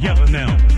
yelling now.